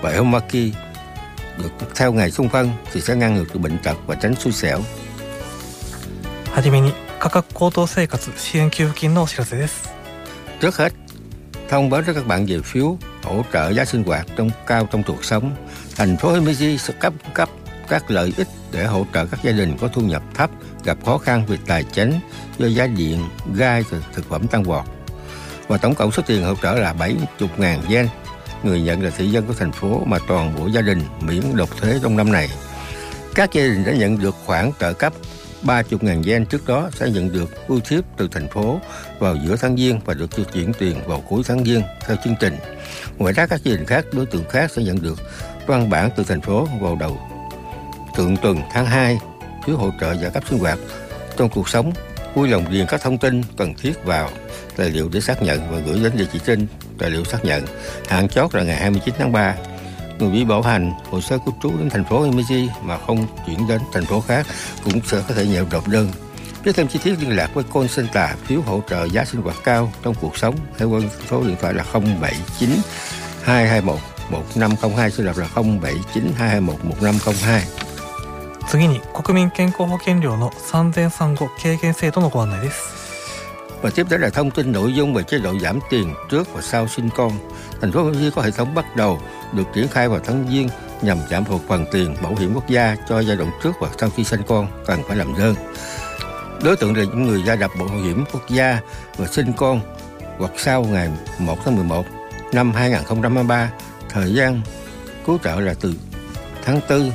và homaki được theo ngày Xuân Phân thì sẽ ngăn ngừa được bệnh tật và tránh xui xẻo. はじめに価格高騰生活支援給付金のお知らせです Trước hết, thông báo cho các bạn về phiếu hỗ trợ giá sinh hoạt trong cao trong cuộc sống. Thành phố Himeji sẽ cấp cấp các lợi ích để hỗ trợ các gia đình có thu nhập thấp gặp khó khăn về tài chính do giá điện, gai và thực phẩm tăng vọt. Và tổng cộng số tiền hỗ trợ là 70.000 yen. Người nhận là thị dân của thành phố mà toàn bộ gia đình miễn nộp thuế trong năm này. Các gia đình đã nhận được khoản trợ cấp 30.000 yen trước đó sẽ nhận được ưu thiếp từ thành phố vào giữa tháng Giêng và được chuyển tiền vào cuối tháng Giêng theo chương trình. Ngoài ra các gia đình khác, đối tượng khác sẽ nhận được văn bản từ thành phố vào đầu thượng tuần tháng 2 phiếu hỗ trợ và cấp sinh hoạt trong cuộc sống. Vui lòng điền các thông tin cần thiết vào tài liệu để xác nhận và gửi đến địa chỉ trên tài liệu xác nhận. Hạn chót là ngày 29 tháng 3. Người bị bảo hành hồ sơ cư trú đến thành phố Himeji mà không chuyển đến thành phố khác cũng sẽ có thể nhận nộp đơn. Biết thêm chi tiết liên lạc với call center phiếu hỗ trợ giá sinh hoạt cao trong cuộc sống theo quân số điện thoại là 079 221 1502 số đọc là 079 221 1502. 次に国民健康保険料の産前産後軽減制度のご案内です Và tiếp đến là thông tin nội dung về chế độ giảm tiền trước và sau sinh con. Thành phố Hồ Chí Minh có hệ thống bắt đầu được triển khai vào tháng Giêng nhằm giảm một phần tiền bảo hiểm quốc gia cho giai đoạn trước và sau khi sinh con, cần phải làm đơn. Đối tượng là những người gia nhập bảo hiểm quốc gia và sinh con hoặc sau ngày 1 tháng 11 năm 2023. Thời gian cứu trợ là từ tháng 4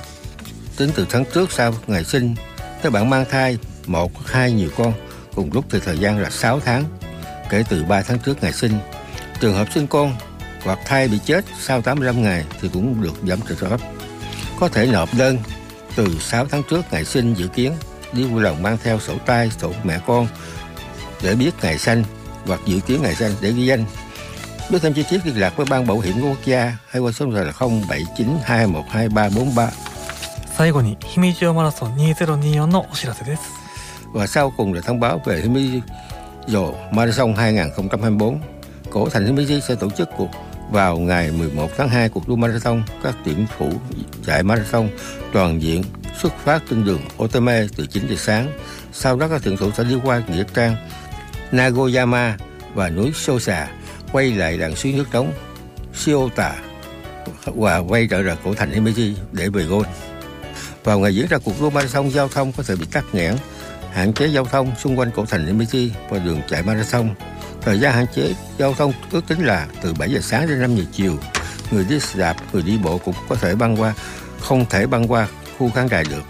tính từ tháng trước sau ngày sinh. tới bạn mang thai một hai nhiều con cùng lúc thì thời gian là 6 tháng kể từ 3 tháng trước ngày sinh. Trường hợp sinh con hoặc thai bị chết sau 85 ngày thì cũng được giảm trợ cấp. Có thể nộp đơn từ 6 tháng trước ngày sinh dự kiến đi vui lòng mang theo sổ tay, sổ mẹ con để biết ngày sinh hoặc dự kiến ngày sinh để ghi danh. Biết thêm chi tiết liên lạc với Ban Bảo hiểm quốc gia hay qua số điện thoại là 079 212 343. 最後に姫路城マラソン2024のお知らせです và sau cùng là thông báo về Himeji Marathon 2024. Cổ thành Himeji sẽ tổ chức cuộc vào ngày 11 tháng 2 cuộc đua marathon các tuyển thủ chạy marathon toàn diện xuất phát trên đường Otome từ 9 giờ sáng. Sau đó các tuyển thủ sẽ đi qua nghĩa trang, Nagoyama và núi Sosa quay lại làng suối nước nóng Shiota và quay trở lại cổ thành Himeji để về gôn. Vào ngày diễn ra cuộc đua marathon giao thông có thể bị tắc nghẽn hạn chế giao thông xung quanh cổ thành Himeji và đường chạy marathon. Thời gian hạn chế giao thông ước tính là từ 7 giờ sáng đến 5 giờ chiều. Người đi xe đạp, người đi bộ cũng có thể băng qua, không thể băng qua khu khán đài được.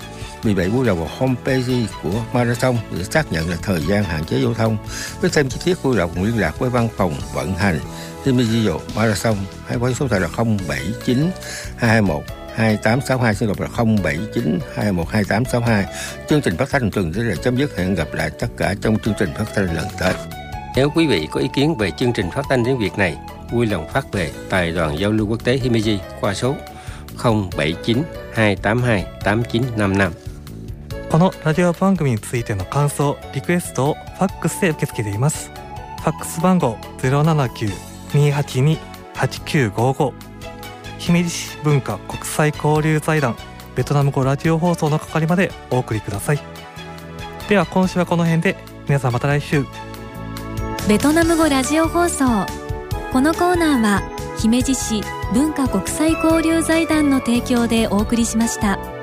Vì vậy vui lòng vào homepage của marathon để xác nhận là thời gian hạn chế giao thông. Với thêm chi tiết vui lòng liên lạc với văn phòng vận hành Himeji Marathon hay với số điện thoại là 079 221 2862 xin đọc là 079 212862. Chương trình phát thanh tuần sẽ là chấm dứt hẹn gặp lại tất cả trong chương trình phát thanh lần tới. Nếu quý vị có ý kiến về chương trình phát thanh tiếng Việt này, vui lòng phát về Tài đoàn Giao lưu Quốc tế Himeji qua số 079 282 8955. このラジオ番組についての感想リクエストをファックスで受け付けていますファックス番号079-282-8955 姫路市文化国際交流財団ベトナム語ラジオ放送の係までお送りくださいでは今週はこの辺で皆さんまた来週ベトナム語ラジオ放送。このコーナーは、姫路市文化国際交流財団の提供でお送りしました。